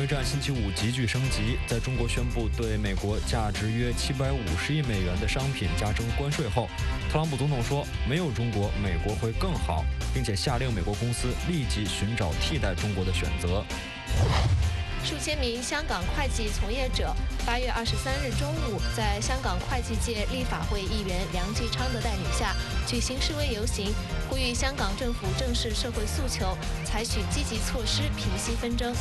贸易战星期五急剧升级，在中国宣布对美国价值约七百五十亿美元的商品加征关税后，特朗普总统说：“没有中国，美国会更好，并且下令美国公司立即寻找替代中国的选择。”数千名香港会计从业者八月二十三日中午，在香港会计界立法会议员梁继昌的带领下举行示威游行，呼吁香港政府正视社会诉求，采取积极措施平息纷争。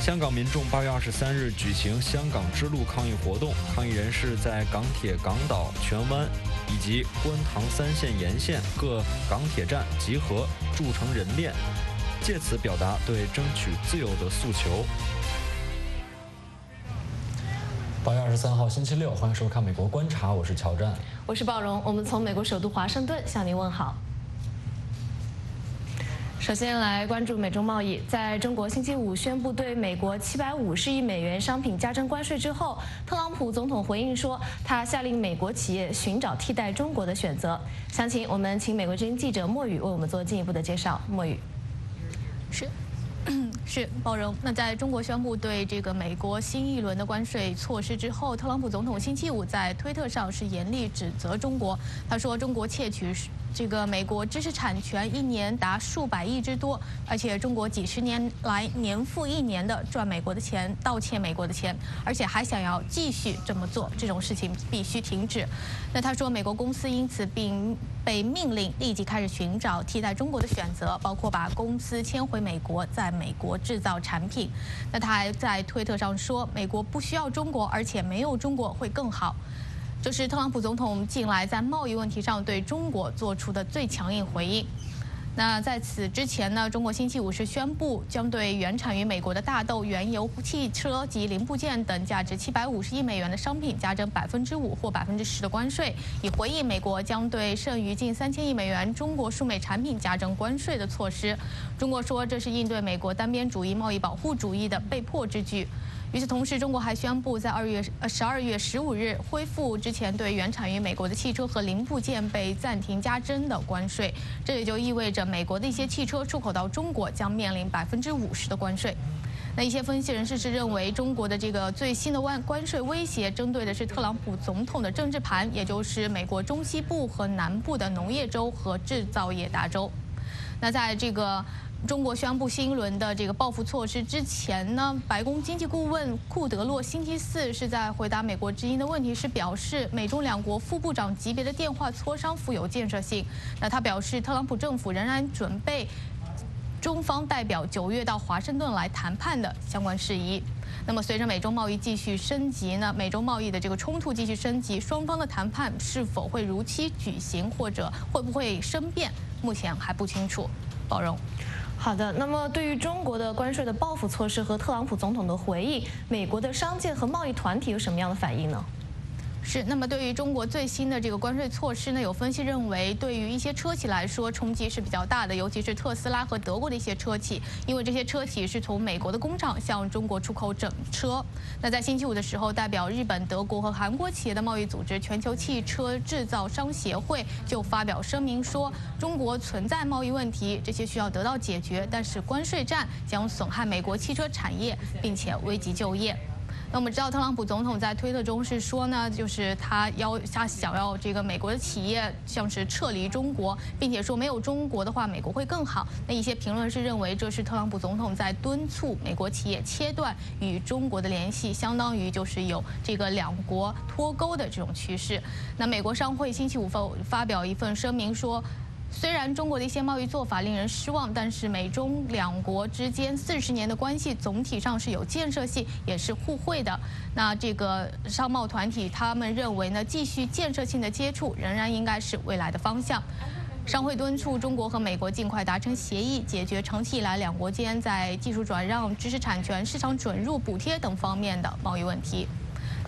香港民众八月二十三日举行“香港之路”抗议活动，抗议人士在港铁港岛、荃湾以及观塘三线沿线各港铁站集合，筑成人链。借此表达对争取自由的诉求。八月二十三号星期六，欢迎收看《美国观察》，我是乔战，我是鲍荣，我们从美国首都华盛顿向您问好。首先来关注美中贸易，在中国星期五宣布对美国七百五十亿美元商品加征关税之后，特朗普总统回应说，他下令美国企业寻找替代中国的选择。详情，我们请美国之音记者莫宇为我们做进一步的介绍。莫宇。是，是包容。那在中国宣布对这个美国新一轮的关税措施之后，特朗普总统星期五在推特上是严厉指责中国。他说，中国窃取。这个美国知识产权一年达数百亿之多，而且中国几十年来年复一年的赚美国的钱，盗窃美国的钱，而且还想要继续这么做，这种事情必须停止。那他说，美国公司因此并被命令立即开始寻找替代中国的选择，包括把公司迁回美国，在美国制造产品。那他还在推特上说，美国不需要中国，而且没有中国会更好。这是特朗普总统近来在贸易问题上对中国做出的最强硬回应。那在此之前呢，中国星期五是宣布将对原产于美国的大豆、原油、汽车及零部件等价值七百五十亿美元的商品加征百分之五或百分之十的关税，以回应美国将对剩余近三千亿美元中国输美产品加征关税的措施。中国说这是应对美国单边主义贸易保护主义的被迫之举。与此同时，中国还宣布在二月呃十二月十五日恢复之前对原产于美国的汽车和零部件被暂停加征的关税。这也就意味着美国的一些汽车出口到中国将面临百分之五十的关税。那一些分析人士是认为，中国的这个最新的关关税威胁针对的是特朗普总统的政治盘，也就是美国中西部和南部的农业州和制造业大州。那在这个。中国宣布新一轮的这个报复措施之前呢，白宫经济顾问库德洛星期四是在回答美国之音的问题时表示，美中两国副部长级别的电话磋商富有建设性。那他表示，特朗普政府仍然准备中方代表九月到华盛顿来谈判的相关事宜。那么，随着美中贸易继续升级呢，美中贸易的这个冲突继续升级，双方的谈判是否会如期举行，或者会不会生变，目前还不清楚。宝荣。好的，那么对于中国的关税的报复措施和特朗普总统的回应，美国的商界和贸易团体有什么样的反应呢？是，那么对于中国最新的这个关税措施呢，有分析认为，对于一些车企来说冲击是比较大的，尤其是特斯拉和德国的一些车企，因为这些车企是从美国的工厂向中国出口整车。那在星期五的时候，代表日本、德国和韩国企业的贸易组织全球汽车制造商协会就发表声明说，中国存在贸易问题，这些需要得到解决，但是关税战将损害美国汽车产业，并且危及就业。那我们知道，特朗普总统在推特中是说呢，就是他要他想要这个美国的企业像是撤离中国，并且说没有中国的话，美国会更好。那一些评论是认为这是特朗普总统在敦促美国企业切断与中国的联系，相当于就是有这个两国脱钩的这种趋势。那美国商会星期五发发表一份声明说。虽然中国的一些贸易做法令人失望，但是美中两国之间四十年的关系总体上是有建设性，也是互惠的。那这个商贸团体他们认为呢，继续建设性的接触仍然应该是未来的方向。商会敦促中国和美国尽快达成协议，解决长期以来两国间在技术转让、知识产权、市场准入、补贴等方面的贸易问题。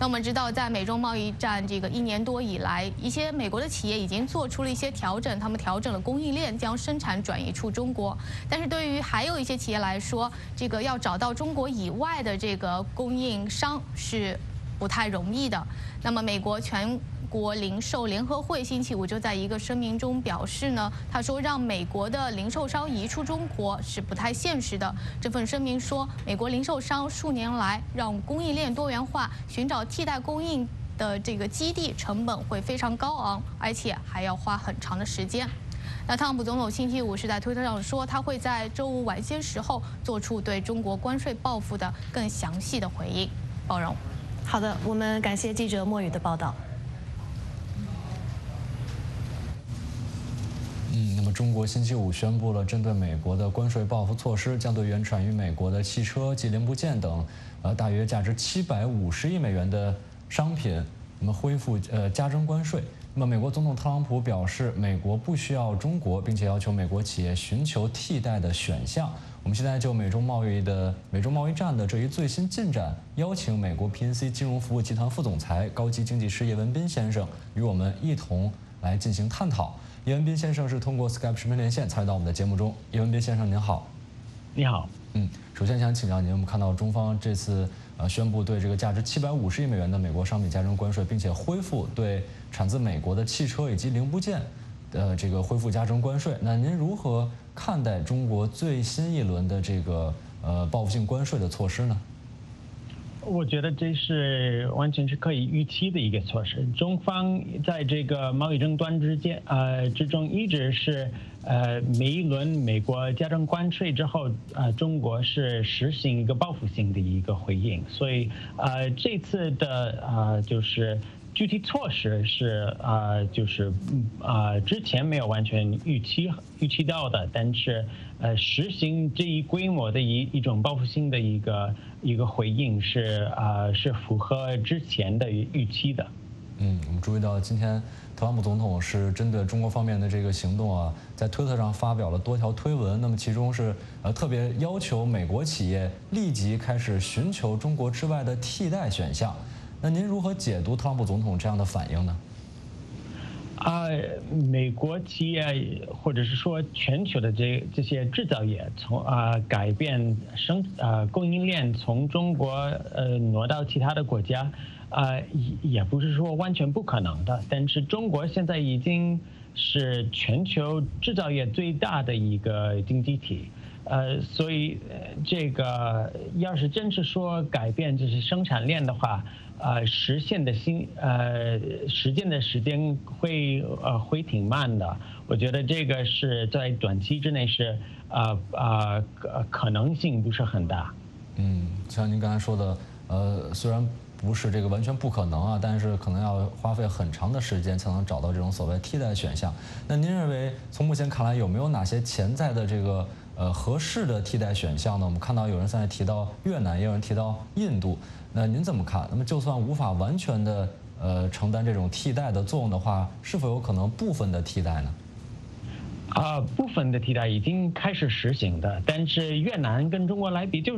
那我们知道，在美中贸易战这个一年多以来，一些美国的企业已经做出了一些调整，他们调整了供应链，将生产转移出中国。但是对于还有一些企业来说，这个要找到中国以外的这个供应商是不太容易的。那么，美国全国零售联合会星期五就在一个声明中表示呢，他说让美国的零售商移出中国是不太现实的。这份声明说，美国零售商数年来让供应链多元化，寻找替代供应的这个基地成本会非常高昂，而且还要花很长的时间。那特朗普总统星期五是在推特上说，他会在周五晚些时候做出对中国关税报复的更详细的回应。包容。好的，我们感谢记者莫宇的报道。嗯，那么中国星期五宣布了针对美国的关税报复措施，将对原产于美国的汽车及零部件等，呃，大约价值七百五十亿美元的商品，那么恢复呃加征关税。那么美国总统特朗普表示，美国不需要中国，并且要求美国企业寻求替代的选项。我们现在就美中贸易的美中贸易战的这一最新进展，邀请美国 PNC 金融服务集团副总裁、高级经济师叶文斌先生与我们一同来进行探讨。叶文斌先生是通过 Skype 视频连线参与到我们的节目中。叶文斌先生您好，你好。嗯，首先想请教您，我们看到中方这次呃宣布对这个价值七百五十亿美元的美国商品加征关税，并且恢复对产自美国的汽车以及零部件。的，这个恢复加征关税，那您如何看待中国最新一轮的这个呃报复性关税的措施呢？我觉得这是完全是可以预期的一个措施。中方在这个贸易争端之间呃之中一直是呃每一轮美国加征关税之后，呃中国是实行一个报复性的一个回应，所以呃这次的呃就是。具体措施是啊，就是啊，之前没有完全预期预期到的，但是呃，实行这一规模的一一种报复性的一个一个回应是啊，是符合之前的预期的。嗯，我们注意到今天特朗普总统是针对中国方面的这个行动啊，在推特上发表了多条推文，那么其中是呃特别要求美国企业立即开始寻求中国之外的替代选项。那您如何解读特朗普总统这样的反应呢？啊，美国企业或者是说全球的这这些制造业，从啊改变生啊供应链从中国呃挪到其他的国家，啊也也不是说完全不可能的。但是中国现在已经是全球制造业最大的一个经济体，呃，所以这个要是真是说改变这些生产链的话。呃，实现的新呃实践的时间会呃会挺慢的，我觉得这个是在短期之内是呃呃可能性不是很大。嗯，像您刚才说的，呃，虽然不是这个完全不可能啊，但是可能要花费很长的时间才能找到这种所谓替代选项。那您认为从目前看来有没有哪些潜在的这个呃合适的替代选项呢？我们看到有人现在提到越南，也有人提到印度。那您怎么看？那么就算无法完全的呃承担这种替代的作用的话，是否有可能部分的替代呢？啊，部分的替代已经开始实行的，但是越南跟中国来比，就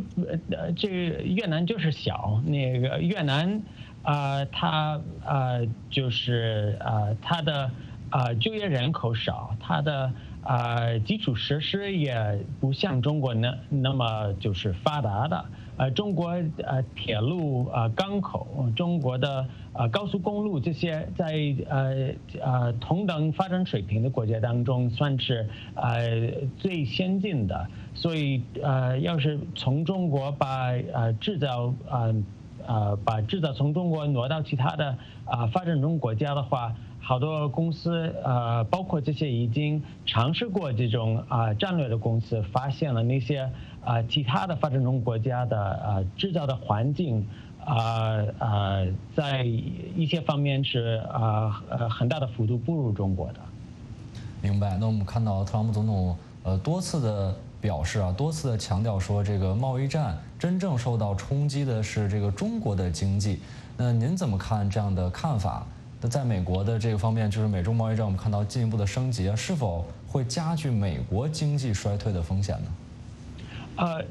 呃这越南就是小，那个越南啊，它啊就是啊它的啊就业人口少，它的啊基础设施也不像中国那那么就是发达的。呃，中国呃铁路呃港口，中国的呃高速公路这些，在呃呃同等发展水平的国家当中，算是呃最先进的。所以呃，要是从中国把呃制造呃呃把制造从中国挪到其他的啊发展中国家的话，好多公司呃，包括这些已经尝试过这种啊战略的公司，发现了那些。啊，其他的发展中国家的啊制造的环境啊啊，在一些方面是啊呃很大的幅度不如中国的。明白。那我们看到特朗普总统呃多次的表示啊，多次的强调说，这个贸易战真正受到冲击的是这个中国的经济。那您怎么看这样的看法？那在美国的这个方面，就是美中贸易战，我们看到进一步的升级，是否会加剧美国经济衰退的风险呢？呃，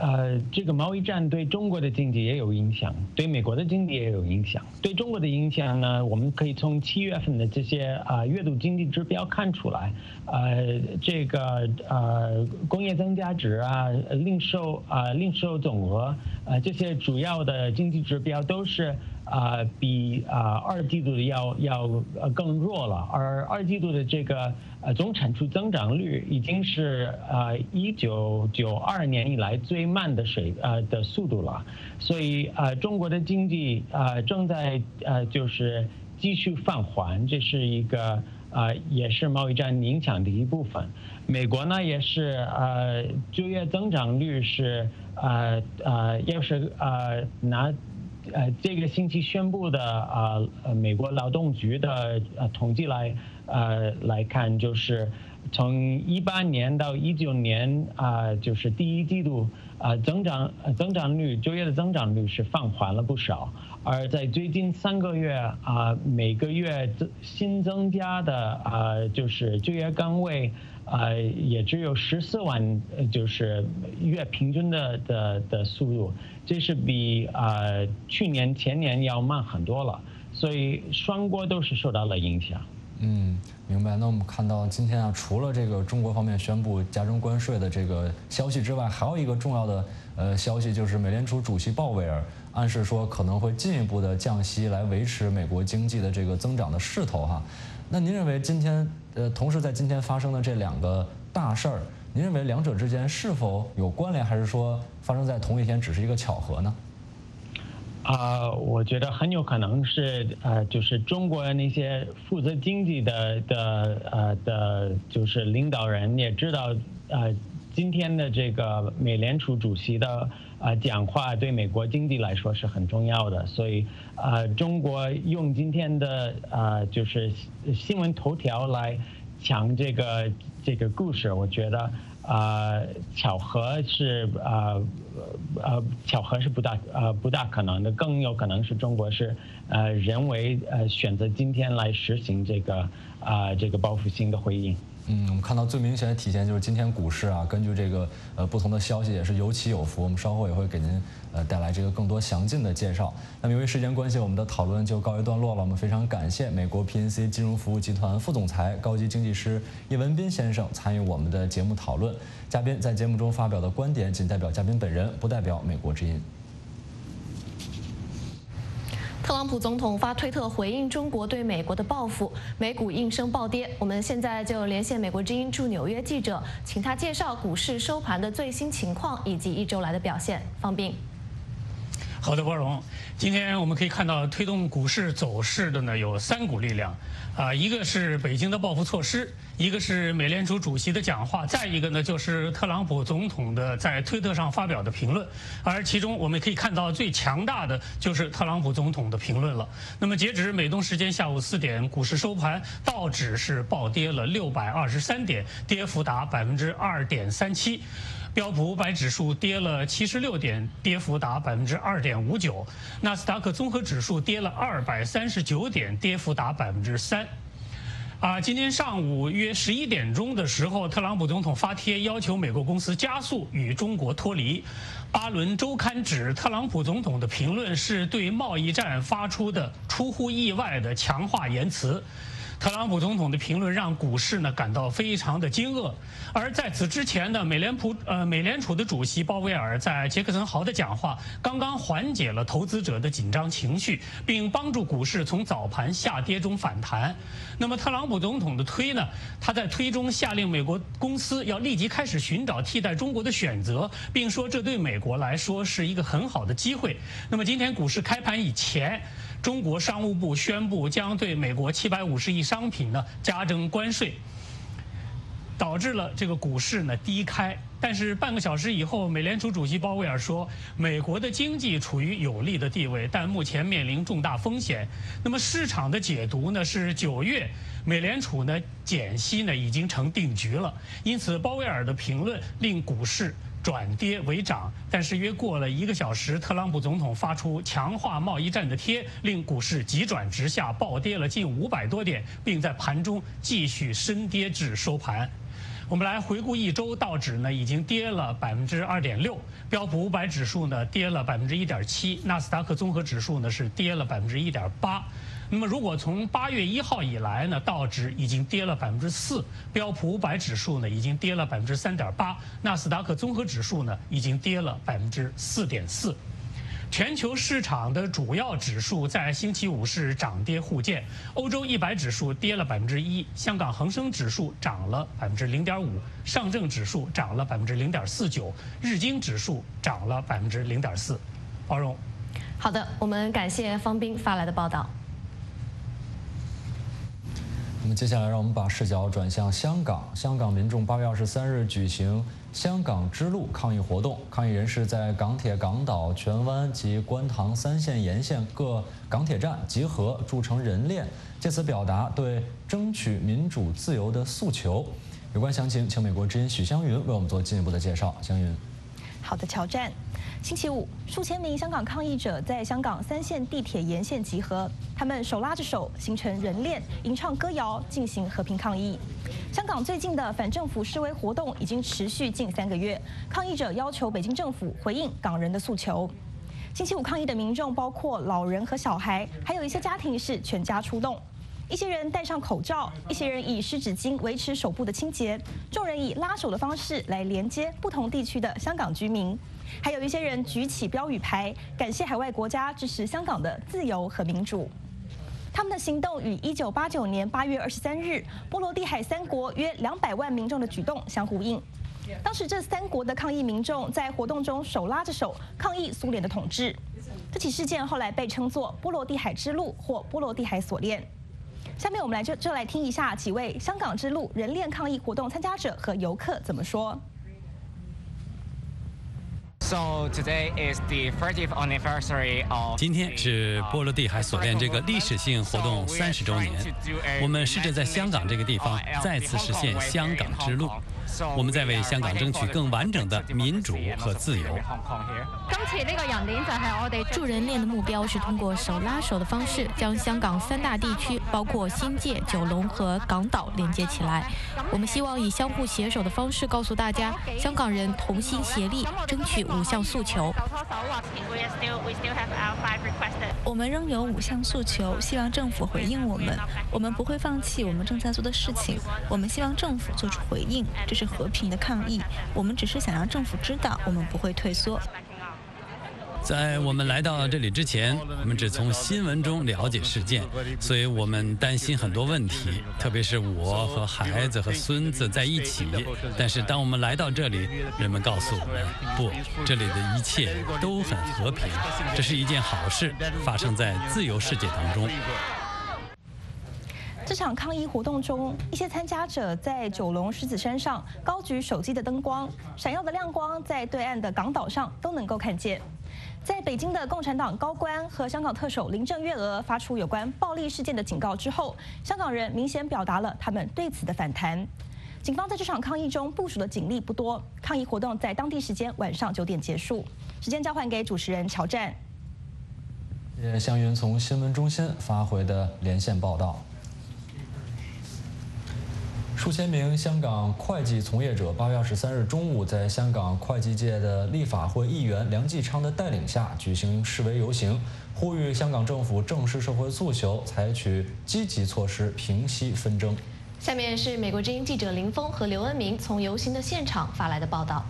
呃，这个贸易战对中国的经济也有影响，对美国的经济也有影响。对中国的影响呢，我们可以从七月份的这些啊月度经济指标看出来。呃，这个呃工业增加值啊，零售啊零售总额啊这些主要的经济指标都是啊比啊二季度的要要呃更弱了，而二季度的这个呃总产出增长率已经是呃一九九二年以来最慢的水呃的速度了，所以呃中国的经济呃正在呃就是继续放缓，这是一个呃也是贸易战影响的一部分。美国呢也是呃就业增长率是。呃呃，要是呃拿呃这个星期宣布的啊呃美国劳动局的呃统计来呃来看，就是从一八年到一九年啊，就是第一季度啊增长增长率就业的增长率是放缓了不少，而在最近三个月啊每个月增新增加的啊就是就业岗位。呃，也只有十四万，就是月平均的的的速度，这是比呃去年前年要慢很多了，所以双国都是受到了影响。嗯，明白。那我们看到今天啊，除了这个中国方面宣布加征关税的这个消息之外，还有一个重要的呃消息，就是美联储主席鲍威尔暗示说可能会进一步的降息来维持美国经济的这个增长的势头哈。那您认为今天？呃，同时在今天发生的这两个大事儿，您认为两者之间是否有关联，还是说发生在同一天只是一个巧合呢？啊，我觉得很有可能是呃，就是中国那些负责经济的的呃的，就是领导人也知道，呃，今天的这个美联储主席的啊讲话对美国经济来说是很重要的，所以啊，中国用今天的啊就是新闻头条来。讲这个这个故事，我觉得啊，巧合是啊呃巧合是不大呃不大可能的，更有可能是中国是呃人为呃选择今天来实行这个啊这个报复性的回应。嗯，我们看到最明显的体现就是今天股市啊，根据这个呃不同的消息也是有起有伏。我们稍后也会给您呃带来这个更多详尽的介绍。那么由于时间关系，我们的讨论就告一段落了。我们非常感谢美国 PNC 金融服务集团副总裁、高级经济师叶文斌先生参与我们的节目讨论。嘉宾在节目中发表的观点仅代表嘉宾本人，不代表美国之音。特朗普总统发推特回应中国对美国的报复，美股应声暴跌。我们现在就连线美国之音驻纽约记者，请他介绍股市收盘的最新情况以及一周来的表现。方斌。好的，包荣。今天我们可以看到，推动股市走势的呢有三股力量，啊，一个是北京的报复措施，一个是美联储主席的讲话，再一个呢就是特朗普总统的在推特上发表的评论。而其中我们可以看到最强大的就是特朗普总统的评论了。那么截止美东时间下午四点，股市收盘，道指是暴跌了六百二十三点，跌幅达百分之二点三七。标普五百指数跌了七十六点，跌幅达百分之二点五九。纳斯达克综合指数跌了二百三十九点，跌幅达百分之三。啊，今天上午约十一点钟的时候，特朗普总统发帖要求美国公司加速与中国脱离。巴伦周刊指，特朗普总统的评论是对贸易战发出的出乎意外的强化言辞。特朗普总统的评论让股市呢感到非常的惊愕，而在此之前呢，美联储呃美联储的主席鲍威尔在杰克森豪的讲话刚刚缓解了投资者的紧张情绪，并帮助股市从早盘下跌中反弹。那么特朗普总统的推呢，他在推中下令美国公司要立即开始寻找替代中国的选择，并说这对美国来说是一个很好的机会。那么今天股市开盘以前。中国商务部宣布将对美国七百五十亿商品呢加征关税，导致了这个股市呢低开。但是半个小时以后，美联储主席鲍威尔说，美国的经济处于有利的地位，但目前面临重大风险。那么市场的解读呢是九月美联储呢减息呢已经成定局了。因此，鲍威尔的评论令股市。转跌为涨，但是约过了一个小时，特朗普总统发出强化贸易战的贴，令股市急转直下，暴跌了近五百多点，并在盘中继续深跌至收盘。我们来回顾一周，道指呢已经跌了百分之二点六，标普五百指数呢跌了百分之一点七，纳斯达克综合指数呢是跌了百分之一点八。那么，如果从八月一号以来呢，道指已经跌了百分之四，标普五百指数呢已经跌了百分之三点八，纳斯达克综合指数呢已经跌了百分之四点四。全球市场的主要指数在星期五是涨跌互见，欧洲一百指数跌了百分之一，香港恒生指数涨了百分之零点五，上证指数涨了百分之零点四九，日经指数涨了百分之零点四。包容。好的，我们感谢方斌发来的报道。那么接下来，让我们把视角转向香港。香港民众八月二十三日举行“香港之路”抗议活动，抗议人士在港铁港岛、荃湾及观塘三线沿线各港铁站集合，筑成人链，借此表达对争取民主自由的诉求。有关详情，请美国之音许湘云为我们做进一步的介绍。湘云，好的，乔战。星期五，数千名香港抗议者在香港三线地铁沿线集合，他们手拉着手，形成人链，吟唱歌谣，进行和平抗议。香港最近的反政府示威活动已经持续近三个月，抗议者要求北京政府回应港人的诉求。星期五抗议的民众包括老人和小孩，还有一些家庭是全家出动。一些人戴上口罩，一些人以湿纸巾维持手部的清洁，众人以拉手的方式来连接不同地区的香港居民。还有一些人举起标语牌，感谢海外国家支持香港的自由和民主。他们的行动与1989年8月23日波罗的海三国约200万民众的举动相呼应。当时这三国的抗议民众在活动中手拉着手抗议苏联的统治。这起事件后来被称作波罗的海之路或波罗的海锁链。下面我们来就就来听一下几位香港之路人链抗议活动参加者和游客怎么说。So today is the 30th anniversary of 今天是波罗的海锁链这个历史性活动三十周年，我们试着在香港这个地方再次实现香港之路。我们在为香港争取更完整的民主和自由。今次呢个人链就系我哋助人链的目标是通过手拉手的方式，将香港三大地区，包括新界、九龙和港岛连接起来。我们希望以相互携手的方式告诉大家，香港人同心协力，争取五项诉求。我们仍有五项诉求，希望政府回应我们。我们不会放弃我们正在做的事情。我们希望政府做出回应。这是和平的抗议，我们只是想让政府知道，我们不会退缩。在我们来到这里之前，我们只从新闻中了解事件，所以我们担心很多问题，特别是我和孩子和孙子在一起。但是当我们来到这里，人们告诉我们，不，这里的一切都很和平，这是一件好事，发生在自由世界当中。这场抗议活动中，一些参加者在九龙狮子山上高举手机的灯光，闪耀的亮光在对岸的港岛上都能够看见。在北京的共产党高官和香港特首林郑月娥发出有关暴力事件的警告之后，香港人明显表达了他们对此的反弹。警方在这场抗议中部署的警力不多，抗议活动在当地时间晚上九点结束。时间交还给主持人乔战。谢香云从新闻中心发回的连线报道。数千名香港会计从业者八月二十三日中午，在香港会计界的立法会议员梁继昌的带领下举行示威游行，呼吁香港政府正视社会诉求，采取积极措施平息纷争。下面是美国之音记者林峰和刘恩明从游行的现场发来的报道。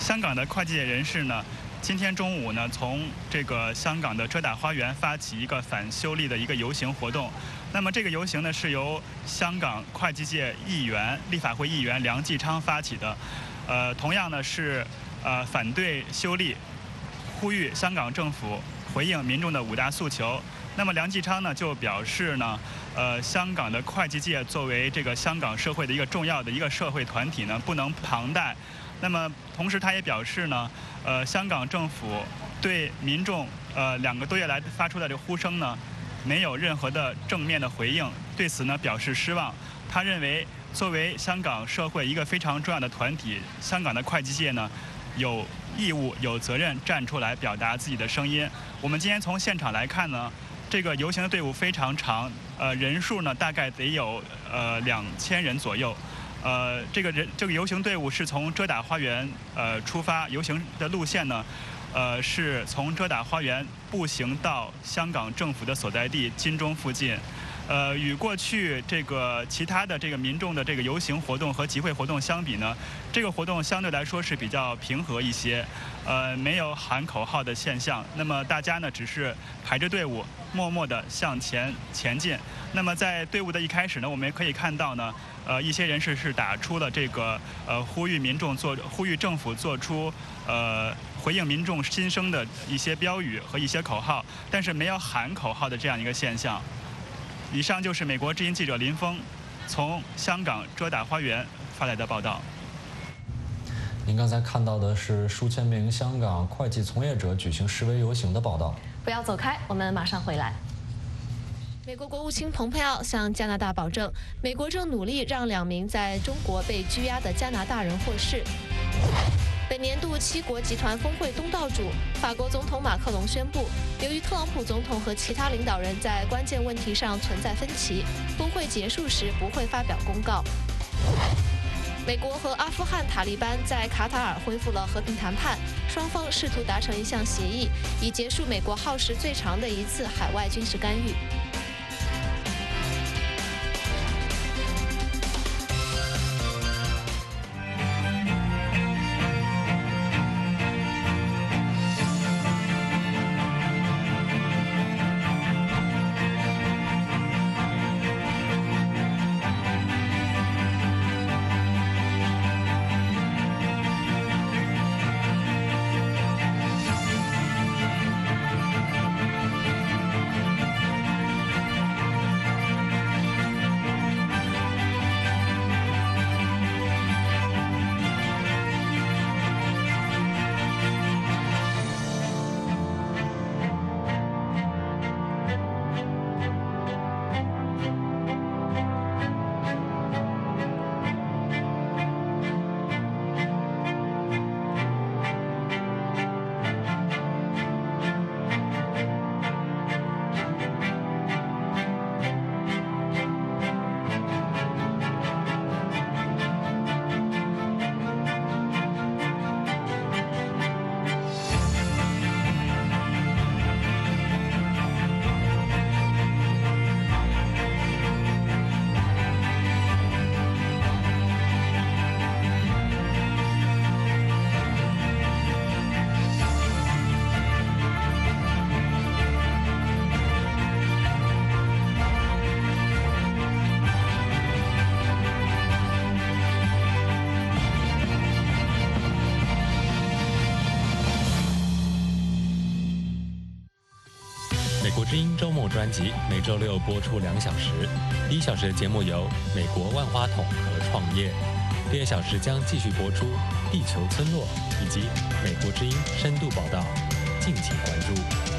香港的会计界人士呢？今天中午呢，从这个香港的遮打花园发起一个反修例的一个游行活动。那么这个游行呢，是由香港会计界议员、立法会议员梁继昌发起的。呃，同样呢是呃反对修例，呼吁香港政府回应民众的五大诉求。那么梁继昌呢就表示呢，呃，香港的会计界作为这个香港社会的一个重要的一个社会团体呢，不能旁贷。那么同时他也表示呢。呃，香港政府对民众呃两个多月来发出的这呼声呢，没有任何的正面的回应，对此呢表示失望。他认为，作为香港社会一个非常重要的团体，香港的会计界呢，有义务、有责任站出来表达自己的声音。我们今天从现场来看呢，这个游行的队伍非常长，呃，人数呢大概得有呃两千人左右。呃，这个人这个游行队伍是从遮打花园呃出发，游行的路线呢，呃是从遮打花园步行到香港政府的所在地金钟附近，呃，与过去这个其他的这个民众的这个游行活动和集会活动相比呢，这个活动相对来说是比较平和一些，呃，没有喊口号的现象。那么大家呢，只是排着队伍，默默地向前前进。那么在队伍的一开始呢，我们也可以看到呢，呃，一些人士是打出了这个呃呼吁民众做呼吁政府做出呃回应民众心声的一些标语和一些口号，但是没有喊口号的这样一个现象。以上就是美国之音记者林峰从香港遮打花园发来的报道。您刚才看到的是数千名香港会计从业者举行示威游行的报道。不要走开，我们马上回来。美国国务卿蓬佩奥向加拿大保证，美国正努力让两名在中国被拘押的加拿大人获释。本年度七国集团峰会东道主法国总统马克龙宣布，由于特朗普总统和其他领导人在关键问题上存在分歧，峰会结束时不会发表公告。美国和阿富汗塔利班在卡塔尔恢复了和平谈判，双方试图达成一项协议，以结束美国耗时最长的一次海外军事干预。专辑每周六播出两小时，第一小时的节目由美国万花筒和创业，第二小时将继续播出地球村落以及美国之音深度报道，敬请关注。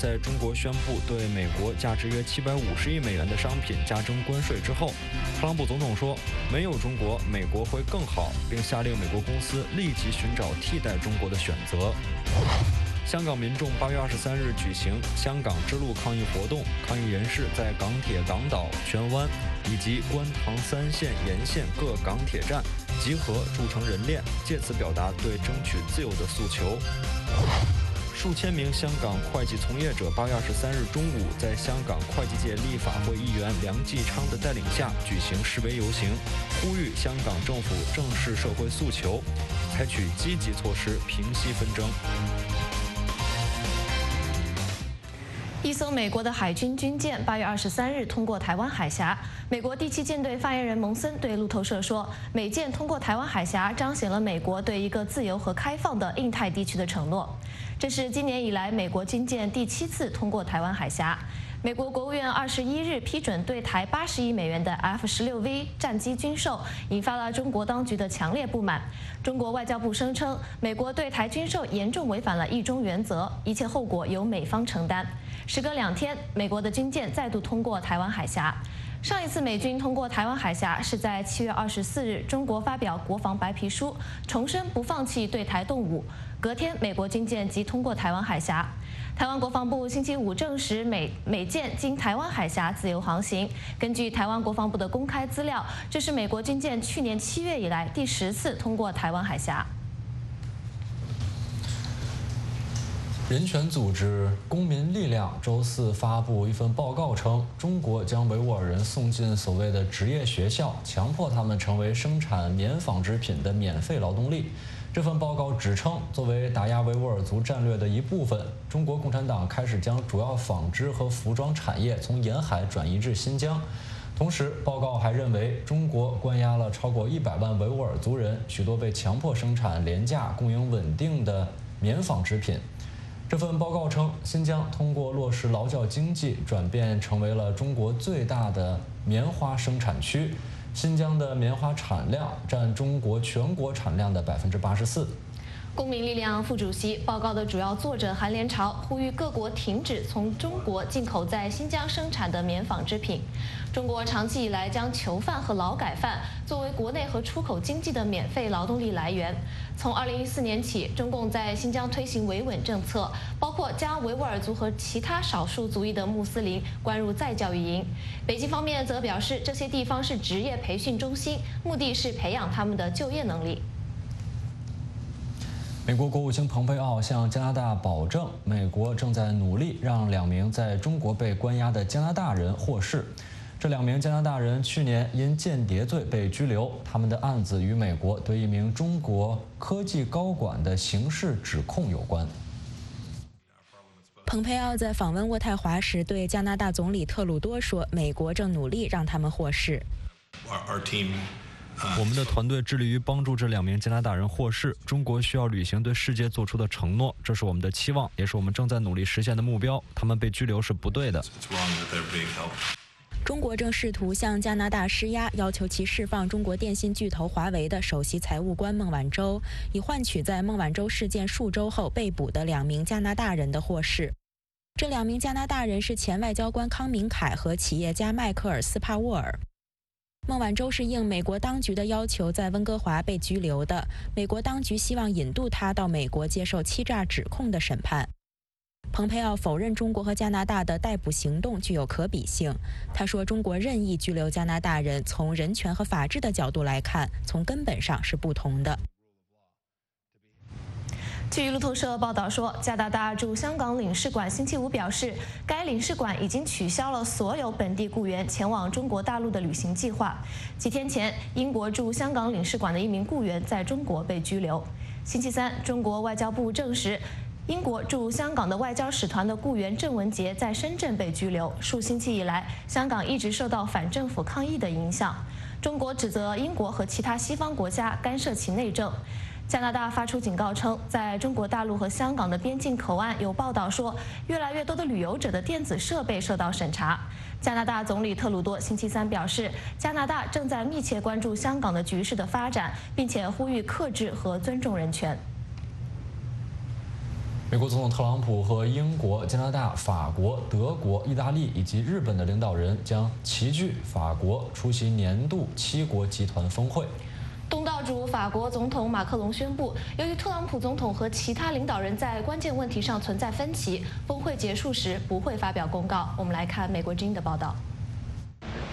在中国宣布对美国价值约七百五十亿美元的商品加征关税之后，特朗普总统说：“没有中国，美国会更好，并下令美国公司立即寻找替代中国的选择。”香港民众八月二十三日举行“香港之路”抗议活动，抗议人士在港铁港岛、荃湾以及观塘三线沿线各港铁站集合，筑成人链，借此表达对争取自由的诉求。数千名香港会计从业者八月二十三日中午，在香港会计界立法会议员梁继昌的带领下举行示威游行，呼吁香港政府正视社会诉求，采取积极措施平息纷争。一艘美国的海军军舰八月二十三日通过台湾海峡。美国第七舰队发言人蒙森对路透社说：“美舰通过台湾海峡，彰显了美国对一个自由和开放的印太地区的承诺。这是今年以来美国军舰第七次通过台湾海峡。美国国务院二十一日批准对台八十亿美元的 F 十六 V 战机军售，引发了中国当局的强烈不满。中国外交部声称，美国对台军售严重违反了一中原则，一切后果由美方承担。时隔两天，美国的军舰再度通过台湾海峡。上一次美军通过台湾海峡是在七月二十四日，中国发表国防白皮书，重申不放弃对台动武。隔天，美国军舰即通过台湾海峡。台湾国防部星期五证实，美美舰经台湾海峡自由航行。根据台湾国防部的公开资料，这是美国军舰去年七月以来第十次通过台湾海峡。人权组织公民力量周四发布一份报告称，中国将维吾尔人送进所谓的职业学校，强迫他们成为生产棉纺织品的免费劳动力。这份报告指称，作为打压维吾尔族战略的一部分，中国共产党开始将主要纺织和服装产业从沿海转移至新疆。同时，报告还认为，中国关押了超过一百万维吾尔族人，许多被强迫生产廉价、供应稳定的棉纺织品。这份报告称，新疆通过落实劳教经济，转变成为了中国最大的棉花生产区。新疆的棉花产量占中国全国产量的百分之八十四。公民力量副主席报告的主要作者韩连朝呼吁各国停止从中国进口在新疆生产的棉纺织品。中国长期以来将囚犯和劳改犯作为国内和出口经济的免费劳动力来源。从2014年起，中共在新疆推行维稳政策，包括将维吾尔族和其他少数族裔的穆斯林关入再教育营。北京方面则表示，这些地方是职业培训中心，目的是培养他们的就业能力。美国国务卿蓬佩奥向加拿大保证，美国正在努力让两名在中国被关押的加拿大人获释。这两名加拿大人去年因间谍罪被拘留，他们的案子与美国对一名中国科技高管的刑事指控有关。蓬佩奥在访问渥太华时对加拿大总理特鲁多说：“美国正努力让他们获释。”我们的团队致力于帮助这两名加拿大人获释。中国需要履行对世界做出的承诺，这是我们的期望，也是我们正在努力实现的目标。他们被拘留是不对的。中国正试图向加拿大施压，要求其释放中国电信巨头华为的首席财务官孟晚舟，以换取在孟晚舟事件数周后被捕的两名加拿大人的获释。这两名加拿大人是前外交官康明凯和企业家迈克尔·斯帕沃尔。孟晚舟是应美国当局的要求在温哥华被拘留的。美国当局希望引渡他到美国接受欺诈指控的审判。蓬佩奥否认中国和加拿大的逮捕行动具有可比性。他说：“中国任意拘留加拿大人，从人权和法治的角度来看，从根本上是不同的。”据路透社报道说，加拿大驻香港领事馆星期五表示，该领事馆已经取消了所有本地雇员前往中国大陆的旅行计划。几天前，英国驻香港领事馆的一名雇员在中国被拘留。星期三，中国外交部证实，英国驻香港的外交使团的雇员郑文杰在深圳被拘留。数星期以来，香港一直受到反政府抗议的影响。中国指责英国和其他西方国家干涉其内政。加拿大发出警告称，在中国大陆和香港的边境口岸有报道说，越来越多的旅游者的电子设备受到审查。加拿大总理特鲁多星期三表示，加拿大正在密切关注香港的局势的发展，并且呼吁克制和尊重人权。美国总统特朗普和英国、加拿大、法国、德国、意大利以及日本的领导人将齐聚法国出席年度七国集团峰会。东道主法国总统马克龙宣布，由于特朗普总统和其他领导人在关键问题上存在分歧，峰会结束时不会发表公告。我们来看美国之音的报道。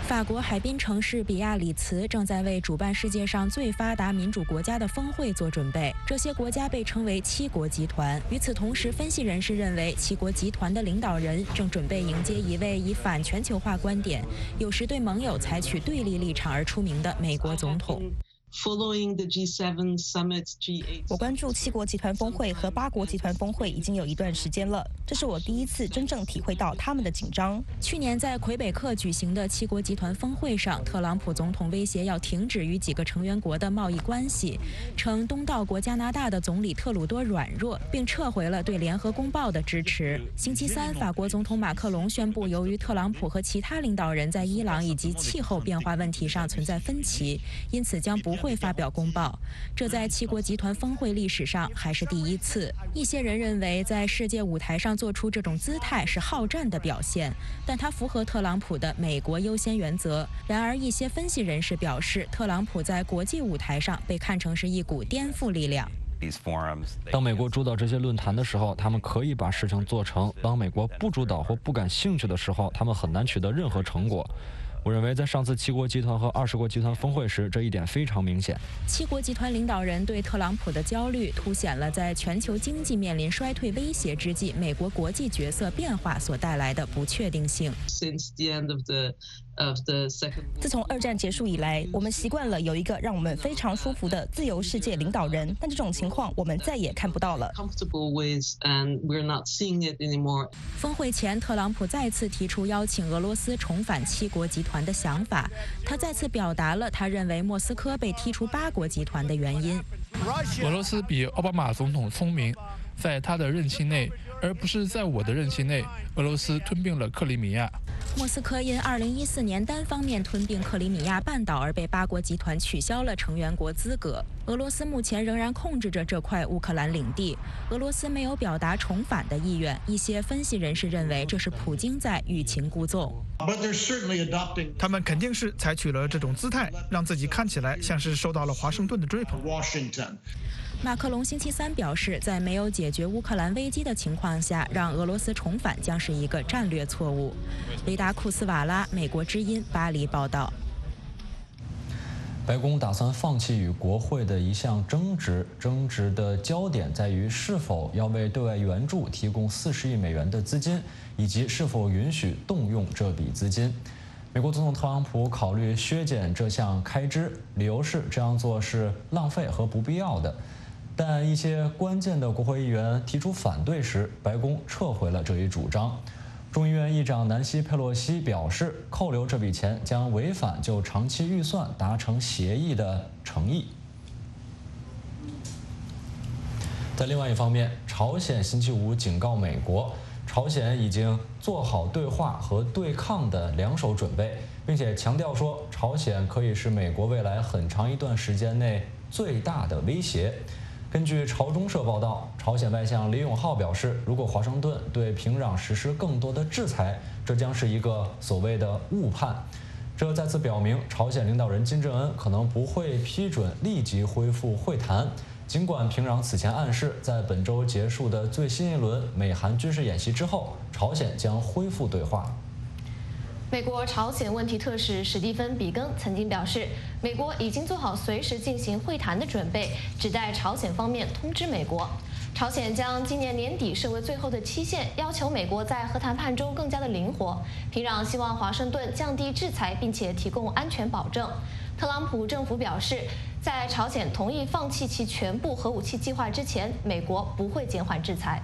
法国海滨城市比亚里茨正在为主办世界上最发达民主国家的峰会做准备。这些国家被称为七国集团。与此同时，分析人士认为，七国集团的领导人正准备迎接一位以反全球化观点、有时对盟友采取对立立场而出名的美国总统。Following the G7 summit, G8，我关注七国集团峰会和八国集团峰会已经有一段时间了，这是我第一次真正体会到他们的紧张。去年在魁北克举行的七国集团峰会上，特朗普总统威胁要停止与几个成员国的贸易关系，称东道国加拿大的总理特鲁多软弱，并撤回了对联合公报的支持。星期三，法国总统马克龙宣布，由于特朗普和其他领导人在伊朗以及气候变化问题上存在分歧，因此将不会发表公报。这在七国集团峰会历史上还是第一次。一些人认为，在世界舞台上做出这种姿态是好战的表现，但它符合特朗普的“美国优先”原则。然而，一些分析人士表示，特朗普在国际舞台上被看成是一股颠覆力量。当美国主导这些论坛的时候，他们可以把事情做成；当美国不主导或不感兴趣的时候，他们很难取得任何成果。我认为，在上次七国集团和二十国集团峰会时，这一点非常明显。七国集团领导人对特朗普的焦虑，凸显了在全球经济面临衰退威胁之际，美国国际角色变化所带来的不确定性。自从二战结束以来，我们习惯了有一个让我们非常舒服的自由世界领导人，但这种情况我们再也看不到了。峰会前，特朗普再次提出邀请俄罗斯重返七国集团的想法，他再次表达了他认为莫斯科被踢出八国集团的原因。俄罗斯比奥巴马总统聪明，在他的任期内。而不是在我的任期内，俄罗斯吞并了克里米亚。莫斯科因2014年单方面吞并克里米亚半岛而被八国集团取消了成员国资格。俄罗斯目前仍然控制着这块乌克兰领地。俄罗斯没有表达重返的意愿。一些分析人士认为这是普京在欲擒故纵。他们肯定是采取了这种姿态，让自己看起来像是受到了华盛顿的追捧。马克龙星期三表示，在没有解决乌克兰危机的情况下，让俄罗斯重返将是一个战略错误。维达库斯瓦拉，美国之音，巴黎报道。白宫打算放弃与国会的一项争执，争执的焦点在于是否要为对外援助提供四十亿美元的资金，以及是否允许动用这笔资金。美国总统特朗普考虑削减这项开支，理由是这样做是浪费和不必要的。但一些关键的国会议员提出反对时，白宫撤回了这一主张。众议院议长南希·佩洛西表示，扣留这笔钱将违反就长期预算达成协议的诚意。在另外一方面，朝鲜星期五警告美国，朝鲜已经做好对话和对抗的两手准备，并且强调说，朝鲜可以是美国未来很长一段时间内最大的威胁。根据朝中社报道，朝鲜外相李永浩表示，如果华盛顿对平壤实施更多的制裁，这将是一个所谓的误判。这再次表明，朝鲜领导人金正恩可能不会批准立即恢复会谈。尽管平壤此前暗示，在本周结束的最新一轮美韩军事演习之后，朝鲜将恢复对话。美国朝鲜问题特使史蒂芬·比根曾经表示，美国已经做好随时进行会谈的准备，只待朝鲜方面通知美国。朝鲜将今年年底设为最后的期限，要求美国在核谈判中更加的灵活。平壤希望华盛顿降低制裁，并且提供安全保证。特朗普政府表示，在朝鲜同意放弃其全部核武器计划之前，美国不会减缓制裁。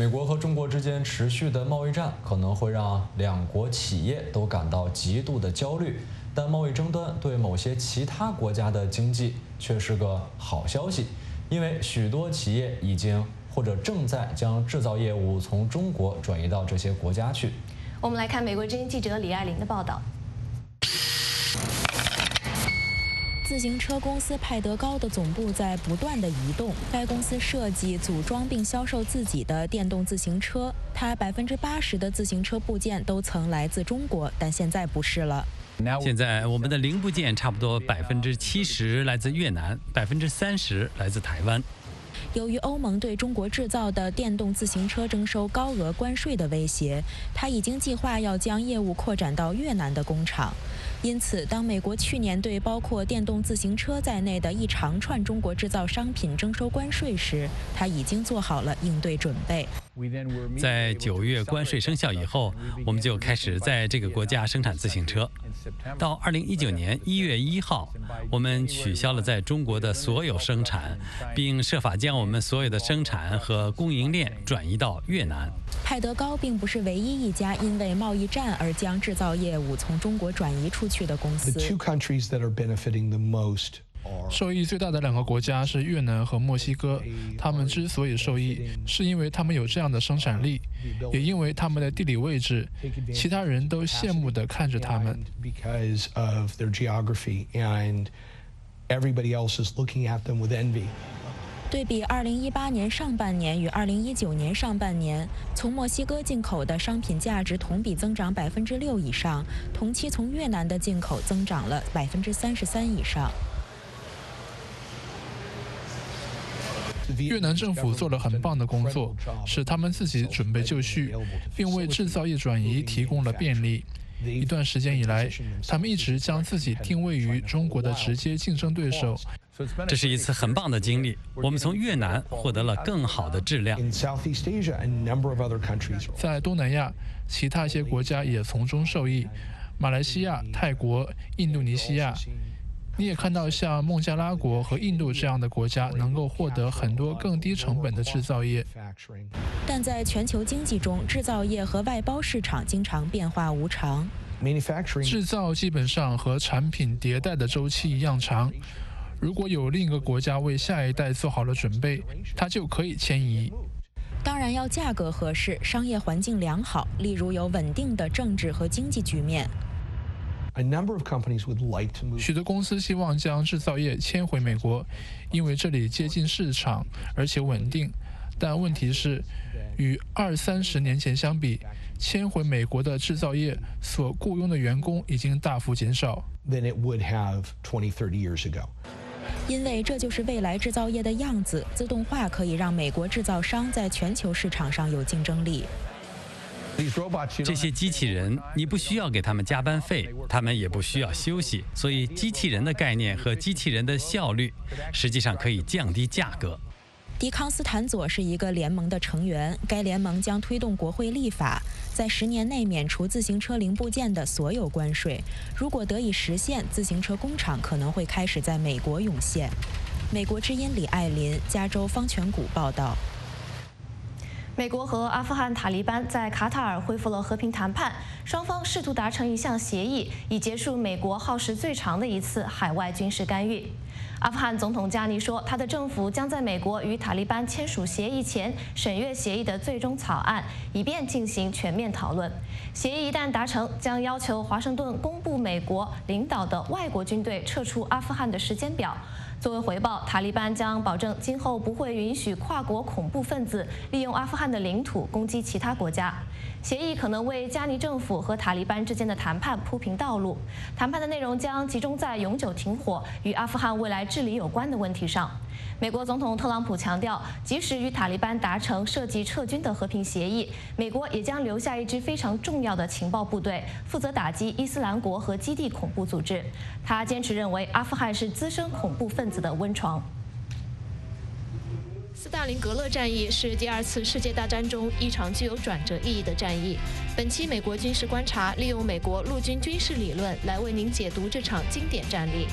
美国和中国之间持续的贸易战可能会让两国企业都感到极度的焦虑，但贸易争端对某些其他国家的经济却是个好消息，因为许多企业已经或者正在将制造业务从中国转移到这些国家去。我们来看美国之音记者李爱玲的报道。自行车公司派德高的总部在不断的移动。该公司设计、组装并销售自己的电动自行车。它百分之八十的自行车部件都曾来自中国，但现在不是了。现在我们的零部件差不多百分之七十来自越南，百分之三十来自台湾。由于欧盟对中国制造的电动自行车征收高额关税的威胁，他已经计划要将业务扩展到越南的工厂。因此，当美国去年对包括电动自行车在内的一长串中国制造商品征收关税时，他已经做好了应对准备。在九月关税生效以后，我们就开始在这个国家生产自行车。到二零一九年一月一号，我们取消了在中国的所有生产，并设法将我们所有的生产和供应链转移到越南。派德高并不是唯一一家因为贸易战而将制造业务从中国转移出去的公司。受益最大的两个国家是越南和墨西哥。他们之所以受益，是因为他们有这样的生产力，也因为他们的地理位置。其他人都羡慕地看着他们。对比2018年上半年与2019年上半年，从墨西哥进口的商品价值同比增长6%以上，同期从越南的进口增长了33%以上。越南政府做了很棒的工作，使他们自己准备就绪，并为制造业转移提供了便利。一段时间以来，他们一直将自己定位于中国的直接竞争对手。这是一次很棒的经历，我们从越南获得了更好的质量。在东南亚，其他一些国家也从中受益，马来西亚、泰国、印度尼西亚。你也看到像孟加拉国和印度这样的国家能够获得很多更低成本的制造业，但在全球经济中，制造业和外包市场经常变化无常。制造基本上和产品迭代的周期一样长。如果有另一个国家为下一代做好了准备，它就可以迁移。当然要价格合适，商业环境良好，例如有稳定的政治和经济局面。许多公司希望将制造业迁回美国，因为这里接近市场，而且稳定。但问题是，与二三十年前相比，迁回美国的制造业所雇佣的员工已经大幅减少。因为这就是未来制造业的样子，自动化可以让美国制造商在全球市场上有竞争力。这些机器人，你不需要给他们加班费，他们也不需要休息，所以机器人的概念和机器人的效率，实际上可以降低价格。迪康斯坦佐是一个联盟的成员，该联盟将推动国会立法，在十年内免除自行车零部件的所有关税。如果得以实现，自行车工厂可能会开始在美国涌现。美国之音李爱林，加州方全谷报道。美国和阿富汗塔利班在卡塔尔恢复了和平谈判，双方试图达成一项协议，以结束美国耗时最长的一次海外军事干预。阿富汗总统加尼说，他的政府将在美国与塔利班签署协议前审阅协议的最终草案，以便进行全面讨论。协议一旦达成，将要求华盛顿公布美国领导的外国军队撤出阿富汗的时间表。作为回报，塔利班将保证今后不会允许跨国恐怖分子利用阿富汗的领土攻击其他国家。协议可能为加尼政府和塔利班之间的谈判铺平道路。谈判的内容将集中在永久停火与阿富汗未来治理有关的问题上。美国总统特朗普强调，即使与塔利班达成涉及撤军的和平协议，美国也将留下一支非常重要的情报部队，负责打击伊斯兰国和基地恐怖组织。他坚持认为，阿富汗是滋生恐怖分子的温床。斯大林格勒战役是第二次世界大战中一场具有转折意义的战役。本期美国军事观察利用美国陆军军事理论来为您解读这场经典战例。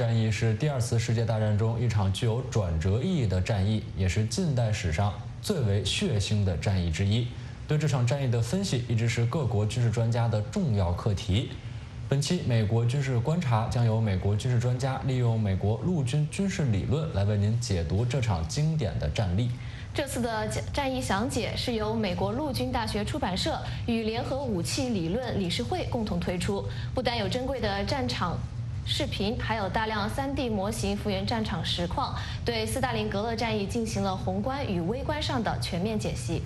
战役是第二次世界大战中一场具有转折意义的战役，也是近代史上最为血腥的战役之一。对这场战役的分析一直是各国军事专家的重要课题。本期美国军事观察将由美国军事专家利用美国陆军军事理论来为您解读这场经典的战例。这次的战役详解是由美国陆军大学出版社与联合武器理论理事会共同推出，不但有珍贵的战场视频，还有大量 3D 模型复原战场实况，对斯大林格勒战役进行了宏观与微观上的全面解析。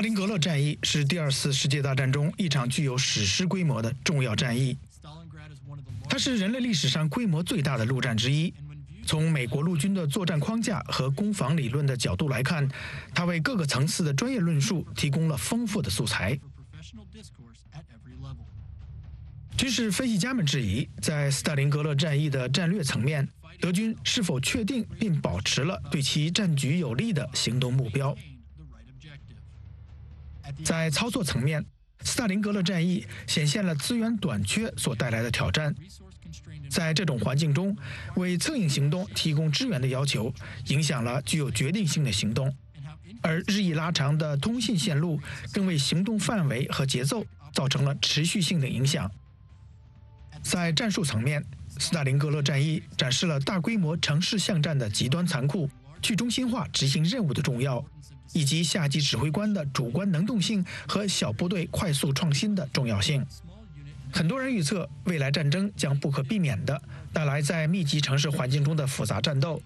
斯大林格勒战役是第二次世界大战中一场具有史诗规模的重要战役，它是人类历史上规模最大的陆战之一。从美国陆军的作战框架和攻防理论的角度来看，它为各个层次的专业论述提供了丰富的素材。军事分析家们质疑，在斯大林格勒战役的战略层面，德军是否确定并保持了对其战局有利的行动目标。在操作层面，斯大林格勒战役显现了资源短缺所带来的挑战。在这种环境中，为策应行动提供支援的要求，影响了具有决定性的行动，而日益拉长的通信线路更为行动范围和节奏造成了持续性的影响。在战术层面，斯大林格勒战役展示了大规模城市巷战的极端残酷、去中心化执行任务的重要。以及下级指挥官的主观能动性和小部队快速创新的重要性。很多人预测，未来战争将不可避免地带来在密集城市环境中的复杂战斗。